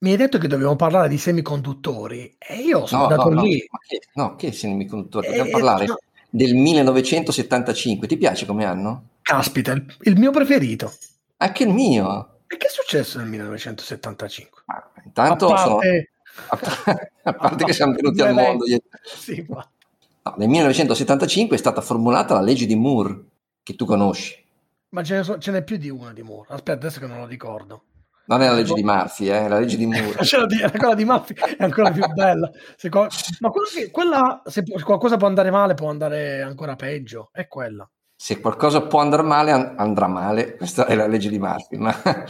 Mi hai detto che dobbiamo parlare di semiconduttori e io sono no, andato no, lì. No, che, no, che semiconduttori? E, Dobbiamo parlare no, del 1975. Ti piace come anno? caspita, il, il mio preferito. Anche il mio. E che è successo nel 1975? Ma intanto a sono... parte, A parte che siamo venuti al mondo. Sì, ma... no, nel 1975 è stata formulata la legge di Moore, che tu conosci. ma ce, ne so- ce n'è più di una di Moore. Aspetta, adesso che non lo ricordo. Non è la legge di Murphy, eh, è la legge di Moore. Di- quella di Maffi è ancora più bella. Qual- ma che- quella, se qualcosa può andare male, può andare ancora peggio. È quella. Se qualcosa può andare male, an- andrà male. Questa è la legge di Murphy. Ma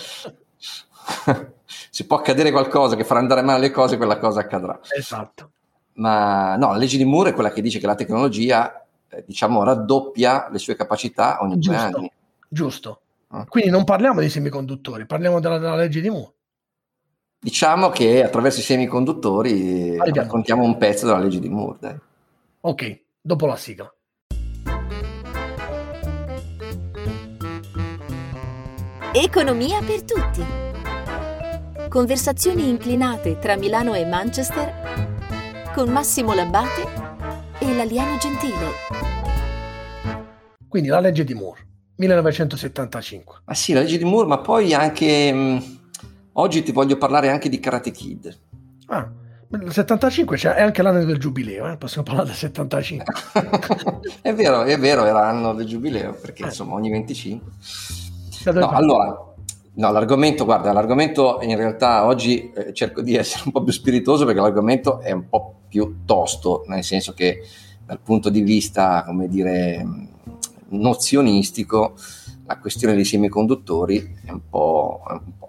se può accadere qualcosa che farà andare male le cose, quella cosa accadrà. Esatto. Ma no, la legge di Moore è quella che dice che la tecnologia, eh, diciamo, raddoppia le sue capacità ogni due Giusto. anni. Giusto. Ah. Quindi non parliamo di semiconduttori, parliamo della, della legge di Moore. Diciamo che attraverso i semiconduttori eh, Arriviamo. raccontiamo un pezzo della legge di Moore. Dai. Ok, dopo la sigla. Economia per tutti. Conversazioni inclinate tra Milano e Manchester con Massimo Labbate e l'alieno gentile. Quindi la legge di Moore, 1975. Ma sì, la legge di Moore, ma poi anche... mh, oggi ti voglio parlare anche di Karate Kid. Ah, il 75 cioè, è anche l'anno del giubileo, eh? possiamo parlare del 75. è vero, è vero, era anno del giubileo, perché Eh. insomma ogni 25. Da dove No, allora, no, l'argomento, guarda, l'argomento in realtà oggi eh, cerco di essere un po' più spiritoso perché l'argomento è un po' più tosto, nel senso che dal punto di vista, come dire, mh, nozionistico, la questione dei semiconduttori è un po',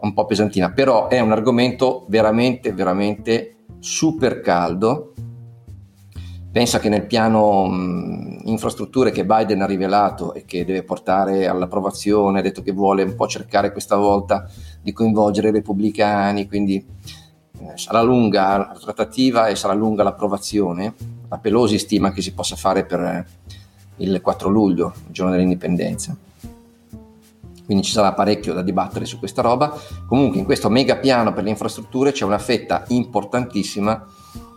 un po', pesantina, però è un argomento veramente, veramente super caldo. Pensa che nel piano mh, infrastrutture che Biden ha rivelato e che deve portare all'approvazione, ha detto che vuole un po' cercare questa volta di coinvolgere i repubblicani, quindi eh, sarà lunga la trattativa e sarà lunga l'approvazione. La Pelosi stima che si possa fare per il 4 luglio, il giorno dell'indipendenza. Quindi ci sarà parecchio da dibattere su questa roba. Comunque in questo mega piano per le infrastrutture c'è una fetta importantissima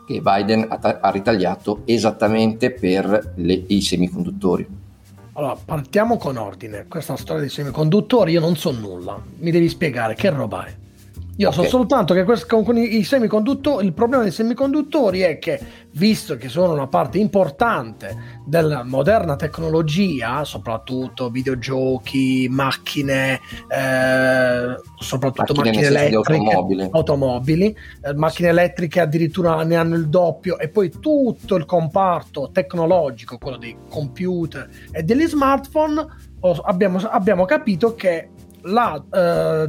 che Biden ha, ta- ha ritagliato esattamente per le- i semiconduttori. Allora, partiamo con ordine. Questa storia dei semiconduttori, io non so nulla. Mi devi spiegare che roba è. Io so Ok. soltanto che quest- con, con i, i semiconduttori, il problema dei semiconduttori è che, visto che sono una parte importante della moderna tecnologia, soprattutto videogiochi, macchine, eh, soprattutto Macchine macchine, elettriche, automobili. automobili, eh, macchine elettriche addirittura ne hanno il doppio e poi tutto il comparto tecnologico, quello dei computer e degli smartphone, ho- abbiamo, abbiamo capito che la, eh,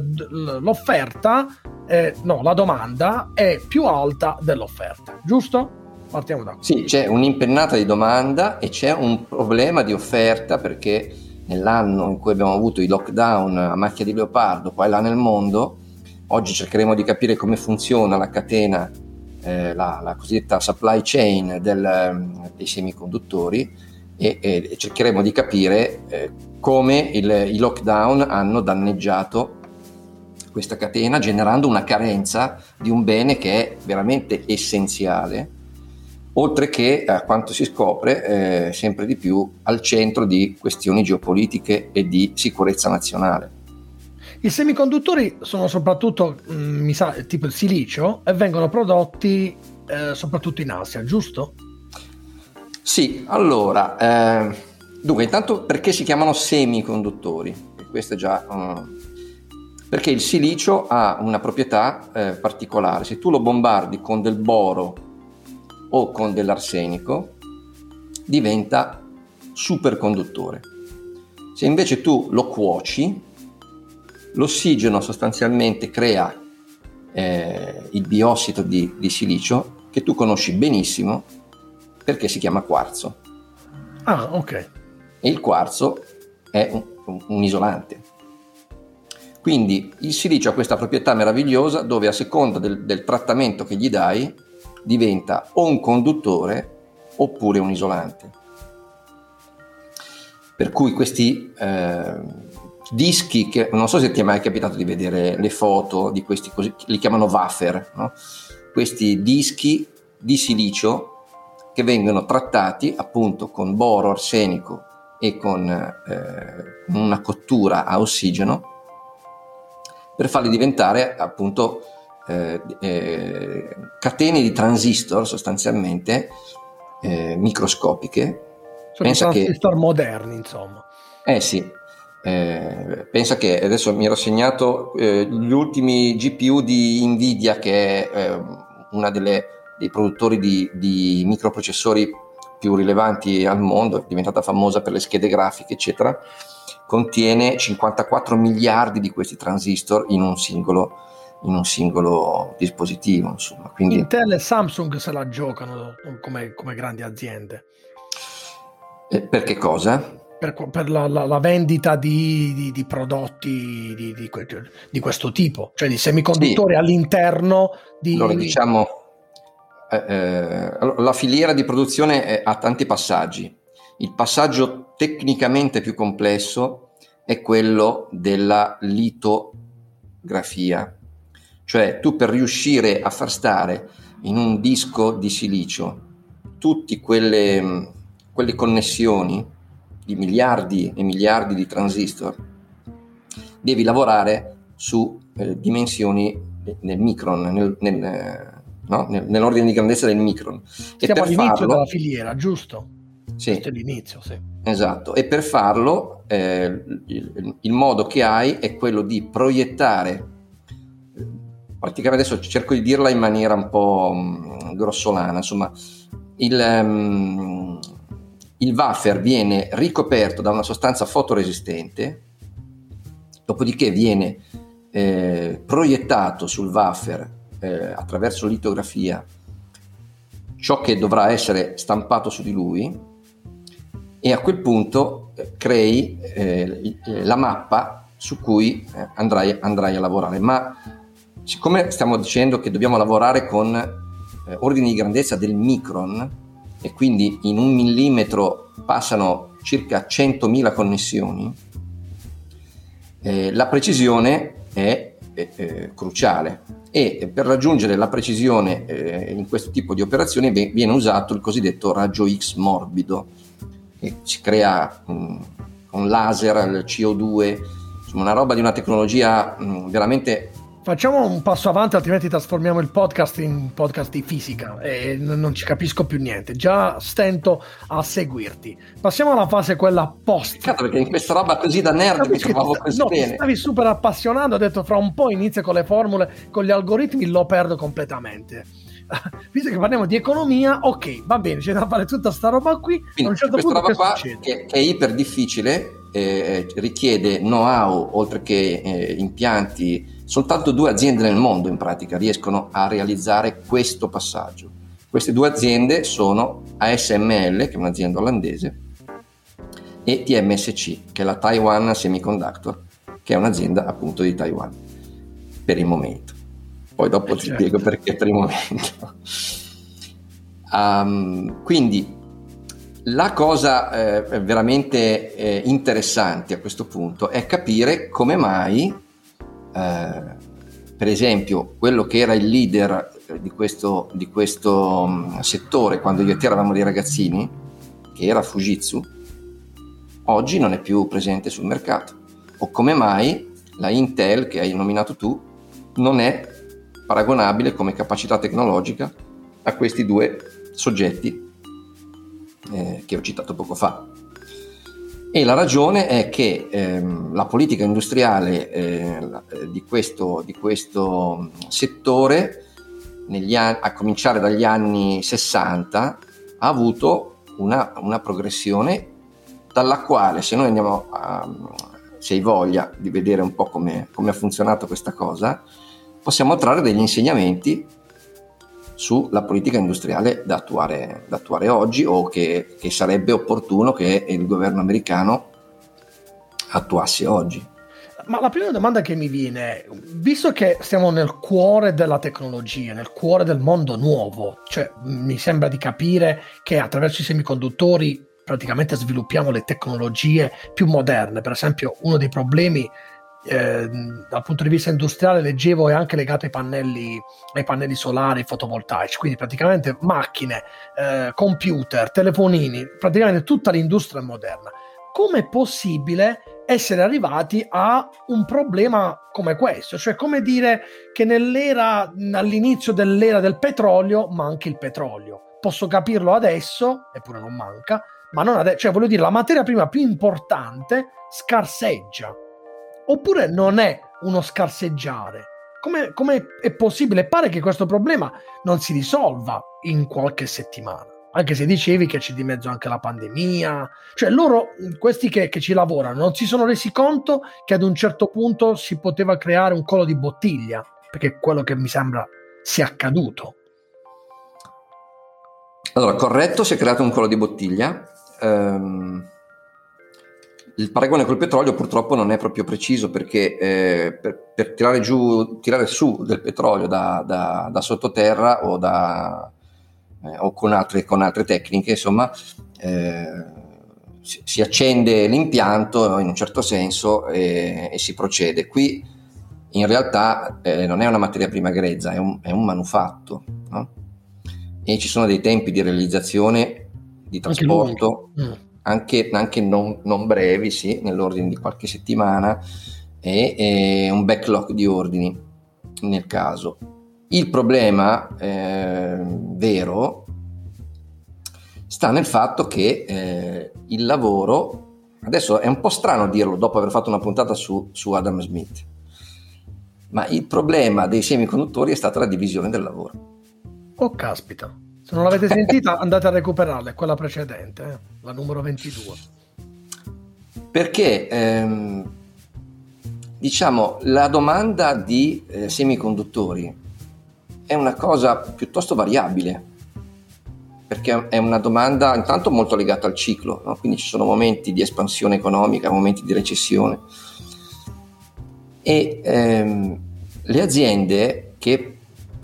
l'offerta, eh, no, la domanda è più alta dell'offerta, giusto? Partiamo da qui. Sì, c'è un'impennata di domanda e c'è un problema di offerta perché nell'anno in cui abbiamo avuto i lockdown a macchia di leopardo, qua e là nel mondo, oggi cercheremo di capire come funziona la catena, eh, la, la cosiddetta supply chain del, ehm, dei semiconduttori e, e- e cercheremo di capire eh, come il- i lockdown hanno danneggiato questa catena generando una carenza di un bene che è veramente essenziale oltre che a quanto si scopre eh, sempre di più al centro di questioni geopolitiche e di sicurezza nazionale. I semiconduttori sono soprattutto, mm, mi sa, tipo il silicio e vengono prodotti eh, soprattutto in Asia, giusto? Sì, allora, eh, dunque intanto perché si chiamano semiconduttori? Questo è già... eh, perché il silicio ha una proprietà eh, particolare, se tu lo bombardi con del boro o con dell'arsenico diventa superconduttore. Se invece tu lo cuoci, l'ossigeno sostanzialmente crea eh, il biossido di, di silicio che tu conosci benissimo perché si chiama quarzo Ah, ok. E il quarzo è un, un- isolante. Quindi il silicio ha questa proprietà meravigliosa dove a seconda del, del trattamento che gli dai diventa o un conduttore oppure un isolante. Per cui questi, eh, dischi che non so se ti è mai capitato di vedere le foto di questi, così, li chiamano wafer, no? questi dischi di silicio che vengono trattati appunto con boro, arsenico e con eh, una cottura a ossigeno per farli diventare appunto eh, eh, catene di transistor sostanzialmente eh, microscopiche. Sono Pensa transistor che, moderni, insomma. Eh sì, eh, pensa che adesso mi ero segnato eh, gli ultimi GPU di Nvidia, che è una delle, dei produttori di, di, microprocessori più rilevanti al mondo, è diventata famosa per le schede grafiche, eccetera, contiene 54 miliardi di questi transistor in un singolo, in un singolo dispositivo. Insomma. Quindi... Intel e Samsung se la giocano come, come grandi aziende. Eh, per che cosa? per, per la, la, la, vendita di, di, di prodotti di, di, questo tipo, cioè di semiconduttori sì. all'interno di... Allora diciamo, eh, eh, la filiera di produzione ha tanti passaggi. Il passaggio tecnicamente più complesso è quello della litografia, cioè tu per riuscire a far stare in un disco di silicio tutte quelle, quelle connessioni di miliardi e miliardi di transistor, devi lavorare su eh, dimensioni nel micron, nel, nel, eh, no? nell'ordine di grandezza del micron. Siamo all'inizio farlo, della filiera, giusto? Sì. Questo è l'inizio, sì. Esatto, e per farlo eh, il, il, modo che hai è quello di proiettare, praticamente adesso cerco di dirla in maniera un po' mh, mm, grossolana, insomma, il, um, il wafer viene ricoperto da una sostanza fotoresistente, dopodiché viene eh, proiettato sul wafer eh, attraverso litografia ciò che dovrà essere stampato su di lui e a quel punto eh, crei eh, la mappa su cui eh, andrai, andrai, a lavorare. Ma siccome stiamo dicendo che dobbiamo lavorare con eh, ordini di grandezza del micron, e quindi in un millimetro passano circa 100.000 connessioni, eh, la precisione è eh, eh, cruciale e per raggiungere la precisione eh, in questo tipo di operazioni viene usato il cosiddetto raggio X morbido che si crea mh, con laser, il CO2, insomma una roba di una tecnologia mh, veramente Facciamo un passo avanti, altrimenti trasformiamo il podcast in podcast di fisica e non ci capisco più niente. Già stento a seguirti. Passiamo alla fase quella post. Peccato perché in questa roba così da nerd mi trovavo così no, bene. Stavi super appassionato, ho detto fra un po' inizia con le formule, con gli algoritmi lo perdo completamente. Visto che parliamo di economia, ok, va bene, c'è da fare tutta sta roba qui. Quindi, a un certo punto roba qua che, che, è iper difficile, eh, richiede know-how oltre che eh, impianti Soltanto due aziende nel mondo in pratica riescono a realizzare questo passaggio. Queste due aziende sono ASML, che è un'azienda olandese, e TMSC, che è la Taiwan Semiconductor, che è un'azienda appunto di Taiwan, per il momento. Poi dopo eh ti certo. spiego perché per il momento. um, quindi la cosa eh, veramente eh, interessante a questo punto è capire come mai eh, per esempio quello che era il leader eh, di questo, di questo mm, settore quando io e te eravamo dei ragazzini, che era Fujitsu, oggi non è più presente sul mercato. O come mai la Intel che hai nominato tu non è paragonabile come capacità tecnologica a questi due soggetti eh, che ho citato poco fa. E la ragione è che ehm, la politica industriale eh, di, questo, di, questo, settore, anni, a cominciare dagli anni 60, ha avuto una, una progressione dalla quale, se noi andiamo a, se hai voglia di vedere un po' come ha funzionato questa cosa, possiamo trarre degli insegnamenti sulla politica industriale da attuare, da attuare oggi o che, che sarebbe opportuno che il governo americano attuasse oggi. Ma la prima domanda che mi viene visto che siamo nel cuore della tecnologia, nel cuore del mondo nuovo, cioè mi sembra di capire che attraverso i semiconduttori praticamente sviluppiamo le tecnologie più moderne. Per esempio, uno dei problemi eh, dal punto di vista industriale leggevo è anche legato ai pannelli, ai pannelli solari fotovoltaici, quindi praticamente macchine, eh, computer, telefonini, praticamente tutta l'industria moderna. Come è possibile essere arrivati a un problema come questo? Cioè, come dire che nell'era, all'inizio dell'era del petrolio manca il petrolio. Posso capirlo adesso, eppure non manca, ma non adesso, cioè voglio dire, la materia prima più importante scarseggia oppure non è uno scarseggiare? Come, come è possibile? Pare che questo problema non si risolva in qualche settimana anche se dicevi che c'è di mezzo anche la pandemia, cioè loro, questi che, che, ci lavorano, non si sono resi conto che ad un certo punto si poteva creare un collo di bottiglia, perché è quello che mi sembra sia accaduto. Allora, corretto, si è creato un collo di bottiglia. Um, il paragone col petrolio purtroppo non è proprio preciso perché eh, per, per, tirare giù, tirare su del petrolio da, da, da sottoterra o, da, eh, o con, altre, con, altre, tecniche, insomma, eh, si, si, accende l'impianto in un certo senso e, e si procede. Qui in realtà eh, non è una materia prima grezza, è un, è un manufatto. No? E ci sono dei tempi di realizzazione, di trasporto. Mm anche, anche non, non, brevi, sì, nell'ordine di qualche settimana, e, e, un backlog di ordini nel caso. Il problema eh, vero sta nel fatto che eh, il lavoro, adesso è un po' strano dirlo dopo aver fatto una puntata su, su Adam Smith, ma il problema dei semiconduttori è stata la divisione del lavoro. Oh caspita. Se non l'avete sentita, andate a recuperarla, è quella precedente, eh? la numero 22. Perché ehm, diciamo la domanda di eh, semiconduttori è una cosa piuttosto variabile perché è una domanda intanto molto legata al ciclo, no? quindi ci sono momenti di espansione economica, momenti di recessione e ehm, le aziende che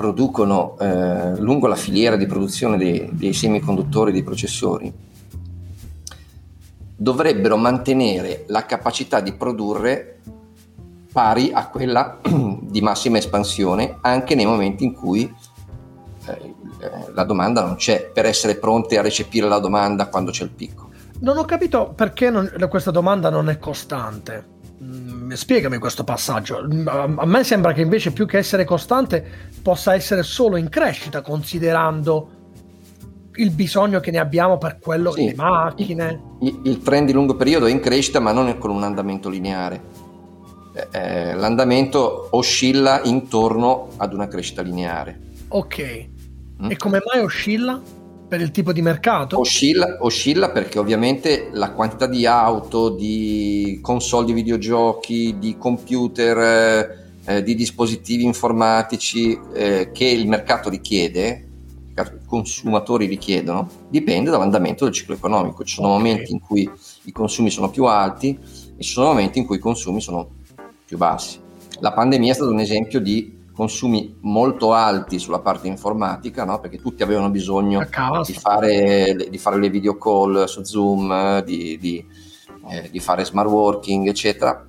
producono eh, lungo la filiera di produzione dei, dei semiconduttori, dei processori, dovrebbero mantenere la capacità di produrre pari a quella di massima espansione anche nei momenti in cui eh, la domanda non c'è, per essere pronte a recepire la domanda quando c'è il picco. Non ho capito perché non, questa domanda non è costante. Mm, spiegami questo passaggio. Mm, a me sembra che invece più che essere costante possa essere solo in crescita considerando il bisogno che ne abbiamo per quello sì, le macchine. Il, il, trend di lungo periodo è in crescita ma non con un andamento lineare. Eh, eh, l'andamento oscilla intorno ad una crescita lineare. Ok. Mm? E come mai oscilla? Per il tipo di mercato? Oscilla, oscilla, perché ovviamente la quantità di auto, di console di videogiochi, di computer, eh, eh di dispositivi informatici eh, che il mercato richiede, i consumatori richiedono, dipende dall'andamento del ciclo economico. Ci sono okay. momenti in cui i consumi sono più alti e ci sono momenti in cui i consumi sono più bassi. La pandemia è stato un esempio di consumi molto alti sulla parte informatica, no? perché tutti avevano bisogno di fare, di fare, le video call su Zoom, di, di, eh, di fare smart working, eccetera,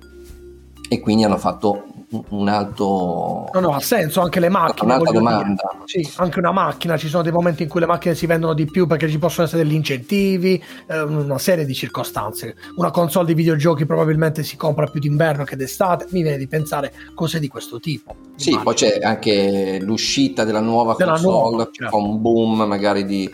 e quindi hanno fatto un alto... No, no, ha senso, anche le macchine. Un'alta domanda. Sì, anche una macchina, ci sono dei momenti in cui le macchine si vendono di più perché ci possono essere degli incentivi, eh, una serie di circostanze. Una console di videogiochi probabilmente si compra più d'inverno che d'estate, mi viene di pensare cose di questo tipo. Sì, immagino. poi c'è anche l'uscita della nuova della console, nuova, certo. con un boom magari di,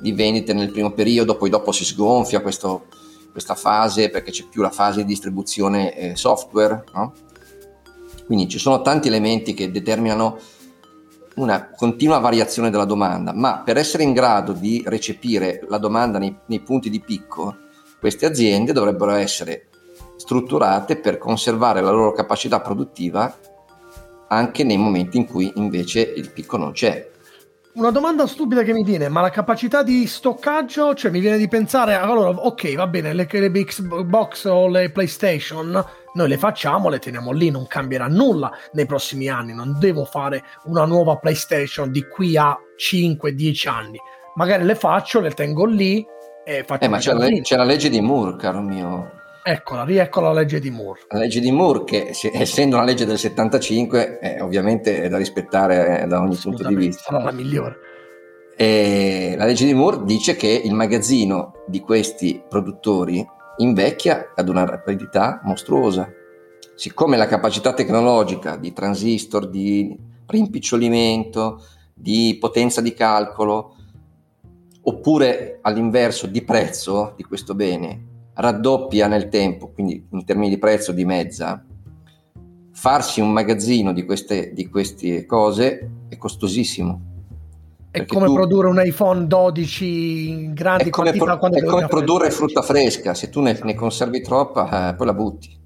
di, vendite nel primo periodo, poi dopo si sgonfia questo, questa fase perché c'è più la fase di distribuzione eh, software, no? Quindi ci sono tanti elementi che determinano una continua variazione della domanda, ma per essere in grado di recepire la domanda nei, nei punti di picco, queste aziende dovrebbero essere strutturate per conservare la loro capacità produttiva anche nei momenti in cui invece il picco non c'è. Una domanda stupida che mi viene, ma la capacità di stoccaggio, cioè mi viene di pensare, allora ok va bene, le, le Xbox o le PlayStation noi le facciamo, le teniamo lì, non cambierà nulla nei prossimi anni, non devo fare una nuova PlayStation di qui a 5-10 anni. Magari le faccio, le tengo lì e faccio eh, ma c'è la, c'è la legge di Moore, caro mio. Eccola, riecco la legge di Moore. La legge di Moore, che essendo una legge del 75, eh, ovviamente è da rispettare eh, da ogni punto di vista. Sarà la migliore. E la legge di Moore dice che il magazzino di questi produttori invecchia ad una rapidità mostruosa. Siccome la capacità tecnologica di transistor, di rimpicciolimento, di potenza di calcolo, oppure all'inverso di prezzo di questo bene, raddoppia nel tempo, quindi in termini di prezzo dimezza, farsi un magazzino di queste, di queste cose è costosissimo. È come tu, produrre un iPhone 12 in grandi è come quantità. Pro, è come produrre frutta fresca, se tu ne, ne conservi troppa, eh, poi la butti.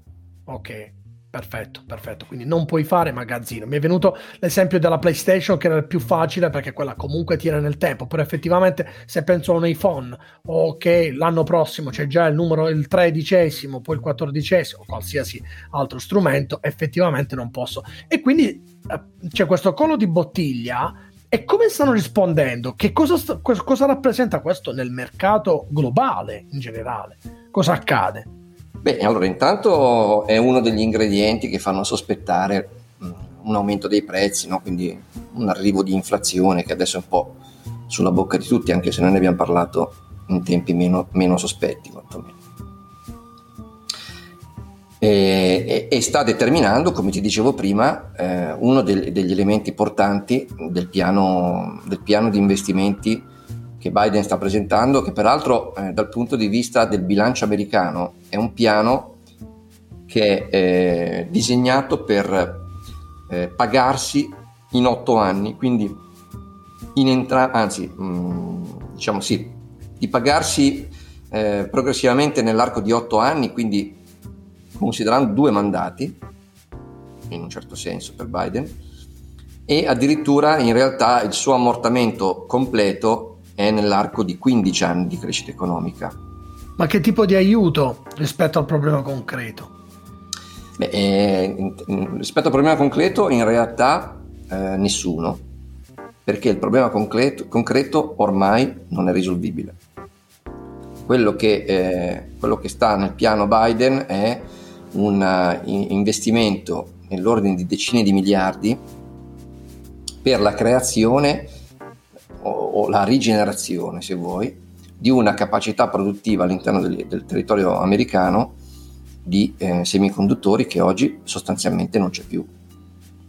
Ok. Perfetto, perfetto. Quindi non puoi fare magazzino. Mi è venuto l'esempio della PlayStation che era il più facile perché quella comunque tiene nel tempo, però effettivamente se penso a un iPhone o che l'anno prossimo c'è già il numero il tredicesimo, poi il quattordicesimo o qualsiasi altro strumento, effettivamente non posso. E quindi eh, c'è questo collo di bottiglia e come stanno rispondendo? Che cosa, cosa rappresenta questo nel mercato globale in generale? Cosa accade? Beh, allora intanto è uno degli ingredienti che fanno sospettare mm, un aumento dei prezzi, no? quindi un arrivo di inflazione che adesso è un po' sulla bocca di tutti, anche se noi ne abbiamo parlato in tempi meno, meno sospetti quantomeno. E, e, sta determinando, come ti dicevo prima, eh, uno del, degli elementi portanti del piano, del piano di investimenti che Biden sta presentando, che peraltro eh, dal punto di vista del bilancio americano è un piano che è eh, disegnato per eh, pagarsi in otto anni, quindi in entra- anzi, mh, mm, diciamo sì, di pagarsi eh, progressivamente nell'arco di otto anni, quindi considerando due mandati, in un certo senso per Biden, e addirittura in realtà il suo ammortamento completo è nell'arco di 15 anni di crescita economica. Ma che tipo di aiuto rispetto al problema concreto? Beh, eh, rispetto al problema concreto in realtà eh, nessuno, perché il problema concreto, concreto, ormai non è risolvibile. Quello che, eh, quello che sta nel piano Biden è un uh, investimento nell'ordine di decine di miliardi per la creazione o la rigenerazione, se vuoi, di una capacità produttiva all'interno del, del territorio americano di eh, semiconduttori che oggi sostanzialmente non c'è più.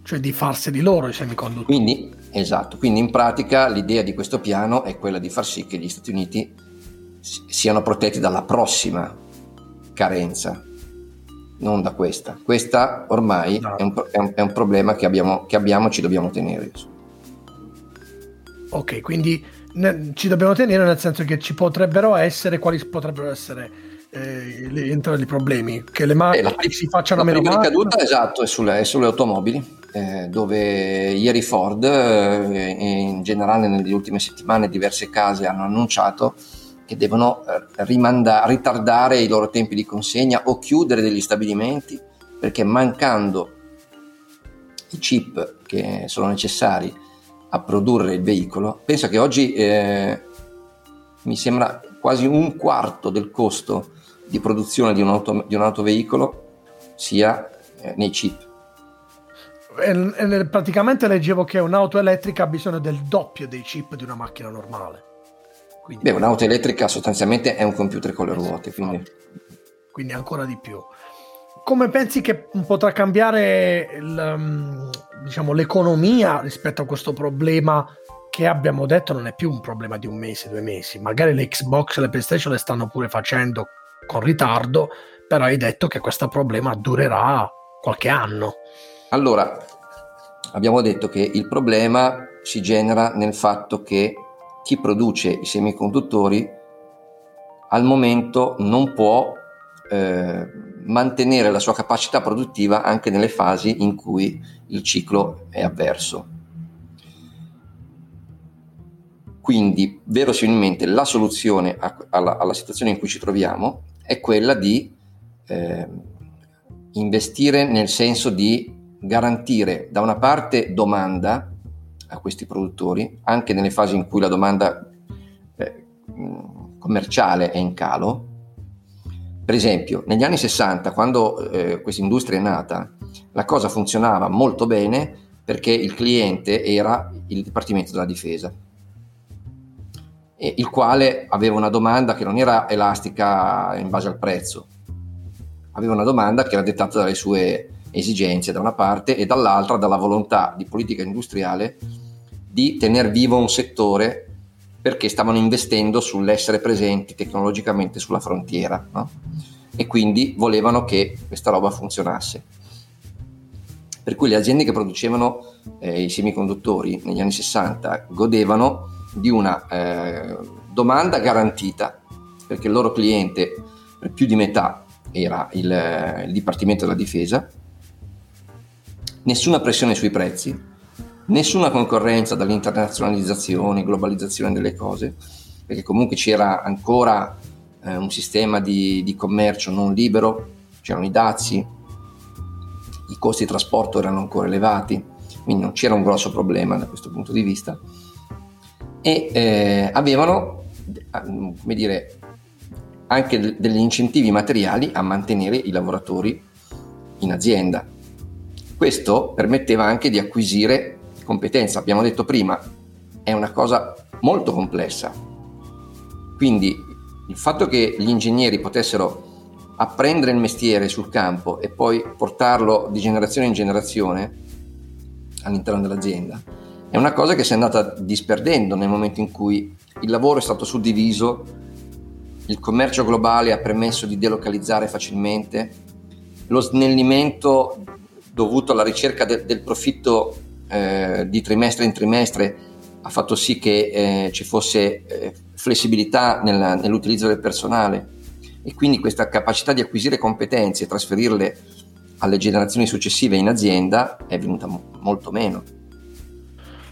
Cioè di farseli loro i semiconduttori. Quindi, esatto, quindi in pratica l'idea di questo piano è quella di far sì che gli Stati Uniti siano protetti dalla prossima carenza, non da questa. Questa ormai no. è, un, è, un, è, un, problema che abbiamo, che abbiamo e ci dobbiamo tenere. Ok, quindi ne, ci dobbiamo tenere nel senso che ci potrebbero essere, quali potrebbero essere eh, le, i problemi? Che le macchine eh, si facciano la meno male? La caduta, esatto, è sulle, è sulle automobili, eh, dove ieri Ford eh, in generale nelle ultime settimane diverse case hanno annunciato che devono eh, rimandare, ritardare i loro tempi di consegna o chiudere degli stabilimenti perché mancando i chip che sono necessari a produrre il veicolo, pensa che oggi eh, mi sembra quasi un quarto del costo di produzione di un, auto, di un autoveicolo sia eh, nei chip. Praticamente leggevo che un'auto elettrica ha bisogno del doppio dei chip di una macchina normale. Quindi, Beh, un'auto elettrica sostanzialmente è un computer con le ruote, quindi... quindi ancora di più come pensi che potrà cambiare il, um, diciamo, l'economia rispetto a questo problema che abbiamo detto non è più un problema di un mese, due mesi? Magari le Xbox e le PlayStation le stanno pure facendo con ritardo, però hai detto che questo problema durerà qualche anno. Allora, abbiamo detto che il problema si genera nel fatto che chi produce i semiconduttori al momento non può eh, mantenere la sua capacità produttiva anche nelle fasi in cui il ciclo è avverso. Quindi, verosimilmente, la soluzione a, alla, alla, situazione in cui ci troviamo è quella di eh, investire nel senso di garantire da una parte domanda a questi produttori, anche nelle fasi in cui la domanda eh, commerciale è in calo. Per esempio, negli anni 60, quando eh, questa industria è nata, la cosa funzionava molto bene perché il cliente era il Dipartimento della Difesa, il quale aveva una domanda che non era elastica in base al prezzo, aveva una domanda che era dettata dalle sue esigenze da una parte e dall'altra dalla volontà di politica industriale di tenere vivo un settore perché stavano investendo sull'essere presenti tecnologicamente sulla frontiera no? e quindi volevano che questa roba funzionasse. Per cui le aziende che producevano eh, i semiconduttori negli anni 60 godevano di una eh, domanda garantita perché il loro cliente per più di metà era il, il Dipartimento della Difesa, nessuna pressione sui prezzi, nessuna concorrenza dall'internazionalizzazione, globalizzazione delle cose, perché comunque c'era ancora eh, un sistema di, di, commercio non libero, c'erano i dazi, i costi di trasporto erano ancora elevati, quindi non c'era un grosso problema da questo punto di vista, e eh, avevano, come dire, anche degli incentivi materiali a mantenere i lavoratori in azienda. Questo permetteva anche di acquisire competenza, abbiamo detto prima, è una cosa molto complessa. Quindi il fatto che gli ingegneri potessero apprendere il mestiere sul campo e poi portarlo di generazione in generazione all'interno dell'azienda è una cosa che si è andata disperdendo nel momento in cui il lavoro è stato suddiviso il commercio globale ha permesso di delocalizzare facilmente, lo snellimento dovuto alla ricerca de- del profitto eh, di trimestre in trimestre ha fatto sì che eh, ci fosse eh, flessibilità nella, nell'utilizzo del personale e quindi questa capacità di acquisire competenze e trasferirle alle generazioni successive in azienda è venuta mo- molto meno.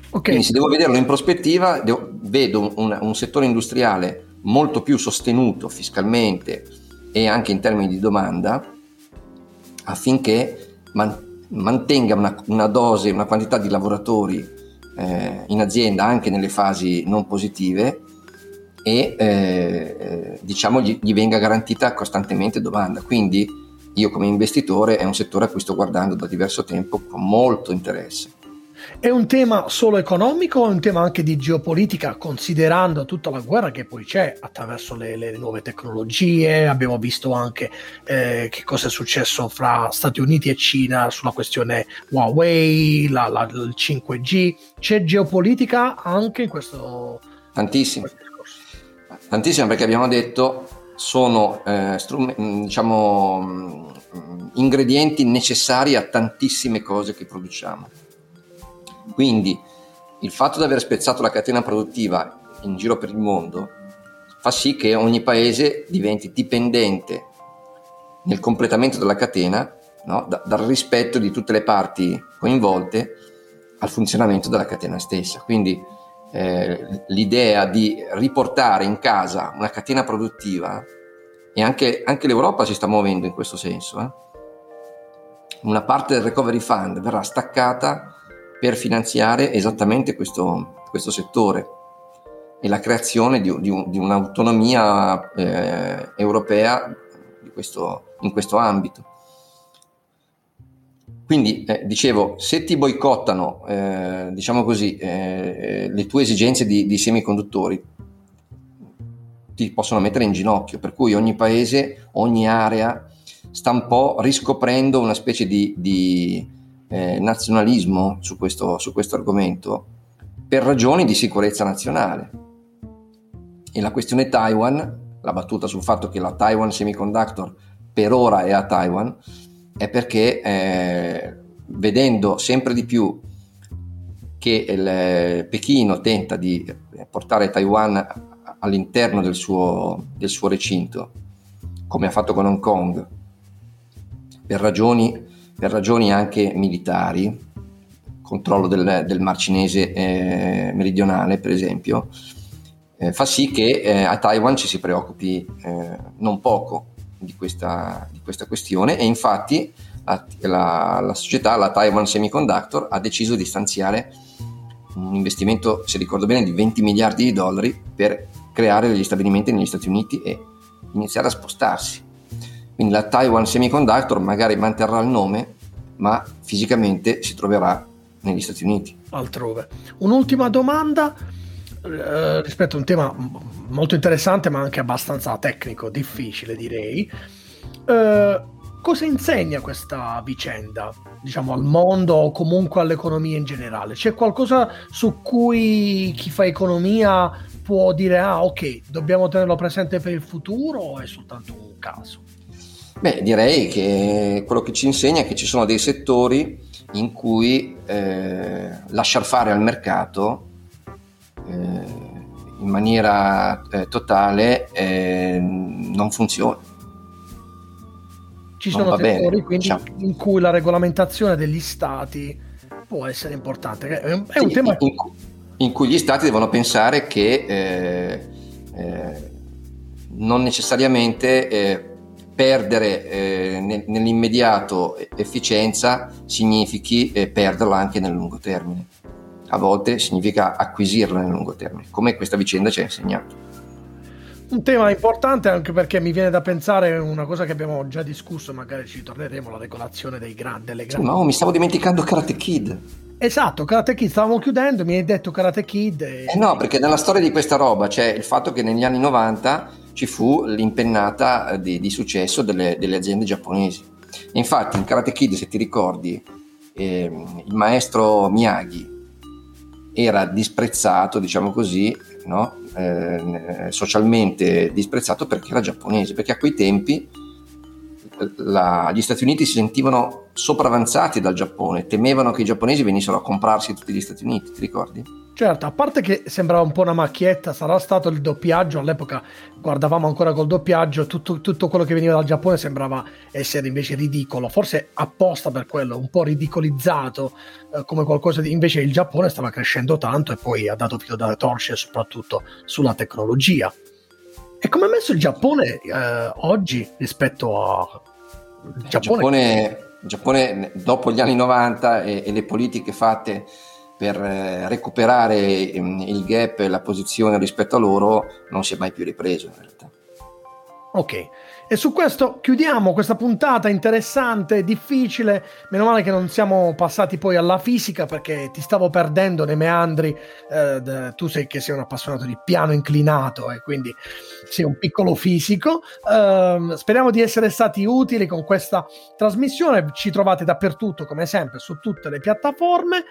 Okay. Quindi se devo vederlo in prospettiva, devo, vedo un, un settore industriale molto più sostenuto fiscalmente e anche in termini di domanda affinché man- mantenga una, una, dose, una quantità di lavoratori eh, in azienda anche nelle fasi non positive e eh, diciamo gli, gli venga garantita costantemente domanda. Quindi io come investitore è un settore a cui sto guardando da diverso tempo con molto interesse. È un tema solo economico o è un tema anche di geopolitica, considerando tutta la guerra che poi c'è attraverso le, le nuove tecnologie? Abbiamo visto anche eh, che cosa è successo fra Stati Uniti e Cina sulla questione Huawei, la, la, il 5G. C'è geopolitica anche in questo? Tantissimo. Tantissimo perché abbiamo detto sono eh, strum- diciamo, ingredienti necessari a tantissime cose che produciamo quindi il fatto di aver spezzato la catena produttiva in giro per il mondo fa sì che ogni paese diventi dipendente nel completamento della catena no? da, dal rispetto di tutte le parti coinvolte al funzionamento della catena stessa. Quindi eh, l'idea di riportare in casa una catena produttiva e anche, anche l'Europa si sta muovendo in questo senso. Eh? Una parte del recovery fund verrà staccata per finanziare esattamente questo, questo settore e la creazione di, di, di un'autonomia eh, europea questo, in questo ambito. Quindi eh, dicevo, se ti boicottano, eh, diciamo così, eh, le tue esigenze di, di, semiconduttori, ti possono mettere in ginocchio, per cui ogni paese, ogni area sta un po' riscoprendo una specie di, di eh, nazionalismo su questo, su questo argomento per ragioni di sicurezza nazionale. E la questione Taiwan, la battuta sul fatto che la Taiwan Semiconductor per ora è a Taiwan, è perché eh, vedendo sempre di più che il eh, Pechino tenta di portare Taiwan all'interno del suo, del suo recinto, come ha fatto con Hong Kong, per ragioni per ragioni anche militari, controllo del, del Mar Cinese eh, meridionale per esempio, eh, fa sì che eh, a Taiwan ci si preoccupi eh, non poco di questa, di questa, questione e infatti la, la, la, società, la Taiwan Semiconductor, ha deciso di stanziare un investimento, se ricordo bene, di 20 miliardi di dollari per creare degli stabilimenti negli Stati Uniti e iniziare a spostarsi. Quindi la Taiwan Semiconductor magari manterrà il nome, ma fisicamente si troverà negli Stati Uniti. Altrove. Un'ultima domanda eh, rispetto a un tema molto interessante, ma anche abbastanza tecnico, difficile direi. Eh, cosa insegna questa vicenda, diciamo, al mondo o comunque all'economia in generale? C'è qualcosa su cui chi fa economia può dire, ah ok, dobbiamo tenerlo presente per il futuro o è soltanto un caso? Beh, direi che quello che ci insegna è che ci sono dei settori in cui eh, lasciar fare al mercato eh, in maniera eh, totale eh, non funziona. Ci sono settori bene, quindi diciamo. in cui la regolamentazione degli stati può essere importante. È un, sì, tema... In, in, cui gli stati devono pensare che eh, eh, non necessariamente perdere eh, nel, nell'immediato efficienza significhi eh, perderla anche nel lungo termine. A volte significa acquisirla nel lungo termine, come questa vicenda ci ha insegnato. Un tema importante anche perché mi viene da pensare una cosa che abbiamo già discusso, magari ci torneremo, la regolazione dei grandi, delle grandi. No, mi stavo dimenticando Karate Kid. Esatto, Karate Kid, stavamo chiudendo, mi hai detto Karate Kid. E... Eh no, perché nella storia di questa roba c'è il fatto che negli anni 90 ci fu l'impennata di, di successo delle, delle, aziende giapponesi. Infatti in Karate Kid, se ti ricordi, eh, il maestro Miyagi era disprezzato, diciamo così, no? eh, socialmente disprezzato perché era giapponese, perché a quei tempi la, gli Stati Uniti si sentivano sopravanzati dal Giappone, temevano che i giapponesi venissero a comprarsi tutti gli Stati Uniti, ti ricordi? Certo, a parte che sembrava un po' una macchietta, sarà stato il doppiaggio, all'epoca guardavamo ancora col doppiaggio, tutto, tutto quello che veniva dal Giappone sembrava essere invece ridicolo, forse apposta per quello, un po' ridicolizzato, eh, come qualcosa di... invece il Giappone stava crescendo tanto e poi ha dato filo da torcere soprattutto sulla tecnologia. E come è messo il Giappone eh, oggi rispetto a... Il Giappone, il Giappone, dopo gli anni 90 e, e le politiche fatte per eh, recuperare ehm, il gap e la posizione rispetto a loro non si è mai più ripreso in realtà. Ok, e su questo chiudiamo questa puntata interessante, difficile. Meno male che non siamo passati poi alla fisica perché ti stavo perdendo nei meandri. Eh, tu sei che sei un appassionato di piano inclinato e quindi sei un piccolo fisico. Eh, speriamo di essere stati utili con questa trasmissione. Ci trovate dappertutto, come sempre, su tutte le piattaforme.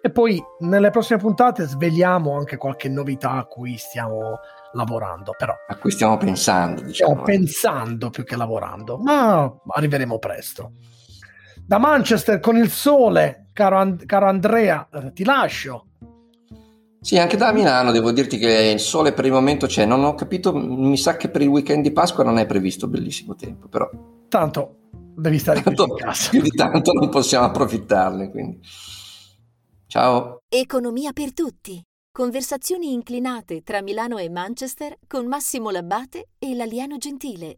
E poi nelle prossime puntate sveliamo anche qualche novità a cui stiamo lavorando. Però, a cui stiamo pensando, diciamo. Stiamo pensando più che lavorando, ma arriveremo presto. Da Manchester con il sole, caro, And- caro Andrea, eh, ti lascio. Sì, anche da Milano devo dirti che il sole per il momento c'è. Non ho capito, mi sa che per il weekend di Pasqua non è previsto bellissimo tempo, però. Tanto devi stare tanto, in casa. Più di tanto non possiamo approfittarne, quindi. Ciao. Economia per tutti. Conversazioni inclinate tra Milano e Manchester con Massimo Labbate e l'alieno gentile.